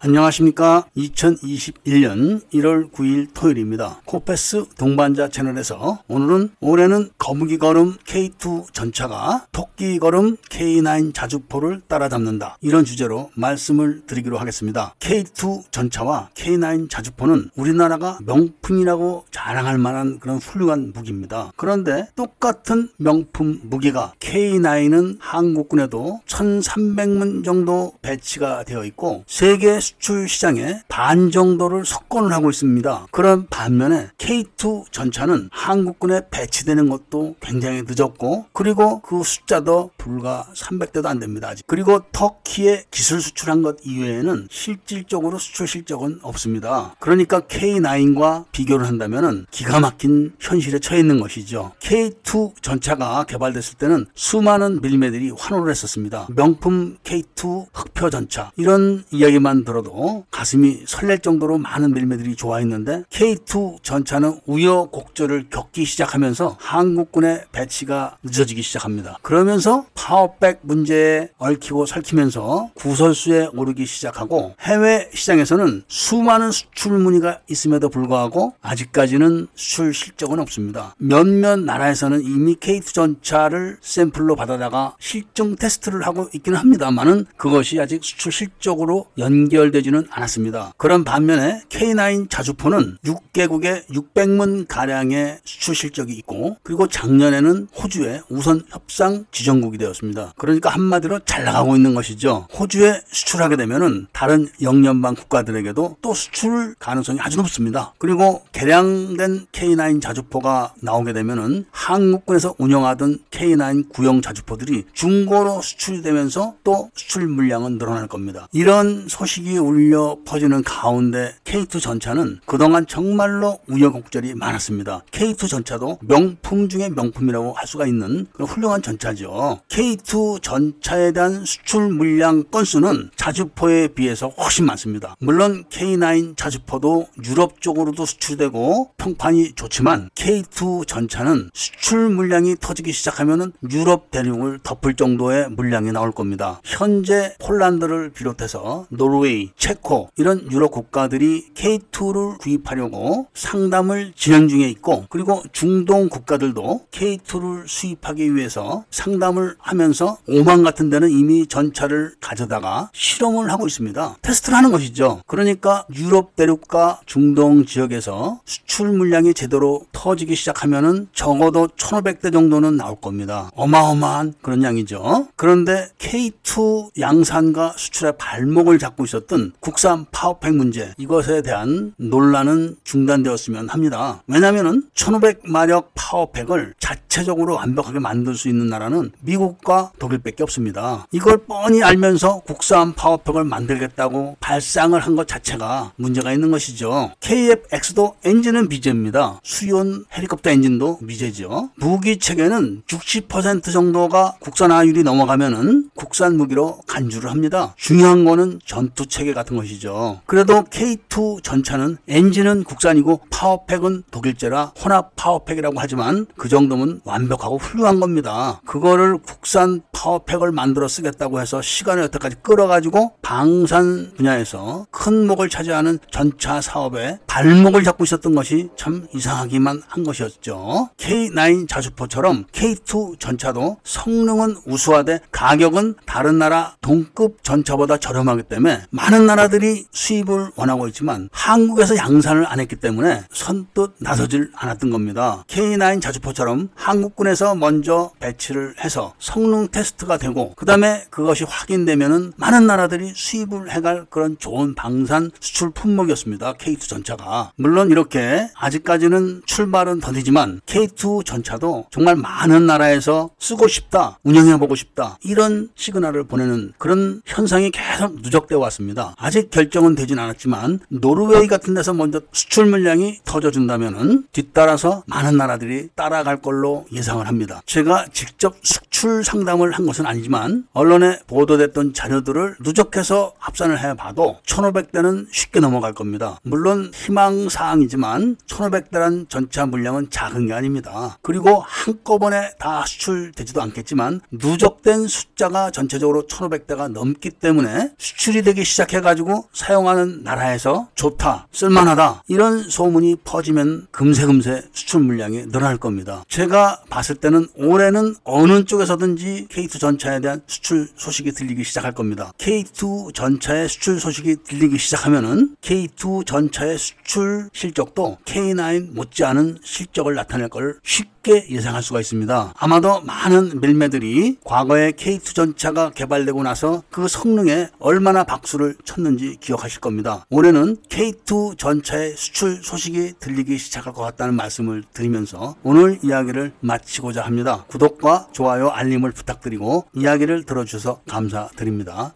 안녕하십니까. 2021년 1월 9일 토요일입니다. 코페스 동반자 채널에서 오늘은 올해는 거북이 걸음 K2 전차가 토끼 걸음 K9 자주포를 따라잡는다. 이런 주제로 말씀을 드리기로 하겠습니다. K2 전차와 K9 자주포는 우리나라가 명품이라고 자랑할 만한 그런 훌륭한 무기입니다. 그런데 똑같은 명품 무기가 K9은 한국군에도 1300문 정도 배치가 되어 있고 세계 수출 시장의 반 정도를 석권을 하고 있습니다. 그런 반면에 K2 전차는 한국군에 배치되는 것도 굉장히 늦었고 그리고 그 숫자도 불과 300대도 안 됩니다. 아직. 그리고 터키에 기술 수출한 것 이외에는 실질적으로 수출 실적은 없습니다. 그러니까 K9과 비교를 한다면 기가 막힌 현실에 처해 있는 것이죠. K2 전차가 개발됐을 때는 수많은 밀매들이 환호를 했었습니다. 명품 K2 흑표 전차 이런 이야기만 들어 들어도 가슴이 설렐 정도로 많은 밀매들이 좋아했는데 K2 전차는 우여곡절을 겪기 시작하면서 한국군의 배치가 늦어지기 시작합니다. 그러면서 power pack 문제에 얽히고 설키면서 구설수에 오르기 시작하고 해외 시장에서는 수많은 수출 문의가 있음에도 불구하고 아직까지는 수출 실적은 없습니다. 몇몇 나라에서는 이미 K2 전차를 샘플로 받아다가 실증 테스트를 하고 있기는 합니다만은 그것이 아직 수출 실적으로 연결 연결되지는 않았습니다. 그런 반면에 K9 자주포는 6개국에 600문 가량의 수출 실적이 있고 그리고 작년에는 호주에 우선 협상 지정국이 되었습니다. 그러니까 한마디로 잘 나가고 있는 것이죠. 호주에 수출하게 되면은 다른 영연방 국가들에게도 또 수출 가능성이 아주 높습니다. 그리고 개량된 K9 자주포가 나오게 되면은 한국군에서 운영하던 K9 구형 자주포들이 중고로 수출되면서 또 수출 물량은 늘어날 겁니다. 이런 소식이 울려 퍼지는 가운데 K2 전차는 그동안 정말로 우여곡절이 많았습니다. K2 전차도 명품 중의 명품이라고 할 수가 있는 그런 훌륭한 전차죠. K2 전차에 대한 수출 물량 건수는 자주포에 비해서 훨씬 많습니다. 물론 K9 자주포도 유럽 쪽으로도 수출되고 평판이 좋지만 K2 전차는 수출 물량이 터지기 시작하면 유럽 대륙을 덮을 정도의 물량이 나올 겁니다. 현재 폴란드를 비롯해서 노르웨이, 체코 이런 유럽 국가들이 K2를 구입하려고 상담을 진행 중에 있고 그리고 중동 국가들도 K2를 수입하기 위해서 상담을 하면서 오만 같은 데는 이미 전차를 가져다가 실험을 하고 있습니다. 테스트를 하는 것이죠. 그러니까 유럽 대륙과 중동 지역에서 수출 물량이 제대로 터지기 시작하면은 적어도 1500대 정도는 나올 겁니다. 어마어마한 그런 양이죠. 그런데 K2 양산과 수출의 발목을 잡고 있었던 어쨌든 국산 power pack 문제 이것에 대한 논란은 중단되었으면 합니다. 왜냐하면 1500마력 power pack을 자체적으로 완벽하게 만들 수 있는 나라는 미국과 독일밖에 없습니다. 이걸 뻔히 알면서 국산 power pack을 만들겠다고 발상을 한 것 자체가 문제가 있는 것이죠. KF-X도 엔진은 미제입니다. 수리온 헬리콥터 엔진도 미제죠. 무기 체계는 60% 정도가 국산화율이 넘어가면은 국산 무기로 간주를 합니다. 중요한 거는 전투 체계 체계 같은 것이죠. 그래도 K2 전차는 엔진은 국산이고 power pack은 독일제라 혼합 power pack이라고 하지만 그 정도면 완벽하고 훌륭한 겁니다. 그거를 국산 power pack을 만들어 쓰겠다고 해서 시간을 여태까지 끌어가지고 방산 분야에서 큰 몫을 차지하는 전차 사업에 발목을 잡고 있었던 것이 참 이상하기만 한 것이었죠. K9 자주포처럼 K2 전차도 성능은 우수하되 가격은 다른 나라 동급 전차보다 저렴하기 때문에 많은 나라들이 수입을 원하고 있지만 한국에서 양산을 안 했기 때문에 선뜻 나서질 않았던 겁니다. K9 자주포처럼 한국군에서 먼저 배치를 해서 성능 테스트가 되고 그 다음에 그것이 확인되면은 많은 나라들이 수입을 해갈 그런 좋은 방산 수출 품목이었습니다. K2 전차가 물론 이렇게 아직까지는 출발은 더디지만 K2 전차도 정말 많은 나라에서 쓰고 싶다, 운영해보고 싶다 이런 시그널을 보내는 그런 현상이 계속 누적되어 왔습니다. 아직 결정은 되진 않았지만 노르웨이 같은 데서 먼저 수출 물량이 터져준다면은 뒤따라서 많은 나라들이 따라갈 걸로 예상을 합니다. 제가 직접 숙 수출 상담을 한 것은 아니지만 언론에 보도됐던 자료들을 누적해서 합산을 해봐도 1500대는 쉽게 넘어갈 겁니다. 물론 희망사항이지만 1500대란 전차 물량은 작은 게 아닙니다. 그리고 한꺼번에 다 수출되지도 않겠지만 누적된 숫자가 전체적으로 1500대가 넘기 때문에 수출이 되기 시작해가지고 사용하는 나라에서 좋다, 쓸만하다 이런 소문이 퍼지면 금세금세 수출 물량이 늘어날 겁니다. 제가 봤을 때는 올해는 어느 쪽에서 든지 K2 전차에 대한 수출 소식이 들리기 시작할 겁니다. K2 전차의 수출 소식이 들리기 시작하면은 K2 전차의 수출 실적도 K9 못지않은 실적을 나타낼 걸 쉽게 예상할 수가 있습니다. 아마도 많은 밀매들이 과거에 K2 전차가 개발되고 나서 그 성능에 얼마나 박수를 쳤는지 기억하실 겁니다. 올해는 K2 전차의 수출 소식이 들리기 시작할 것 같다는 말씀을 드리면서 오늘 이야기를 마치고자 합니다. 구독과 좋아요, 알림을 부탁드리고 이야기를 들어주셔서 감사드립니다.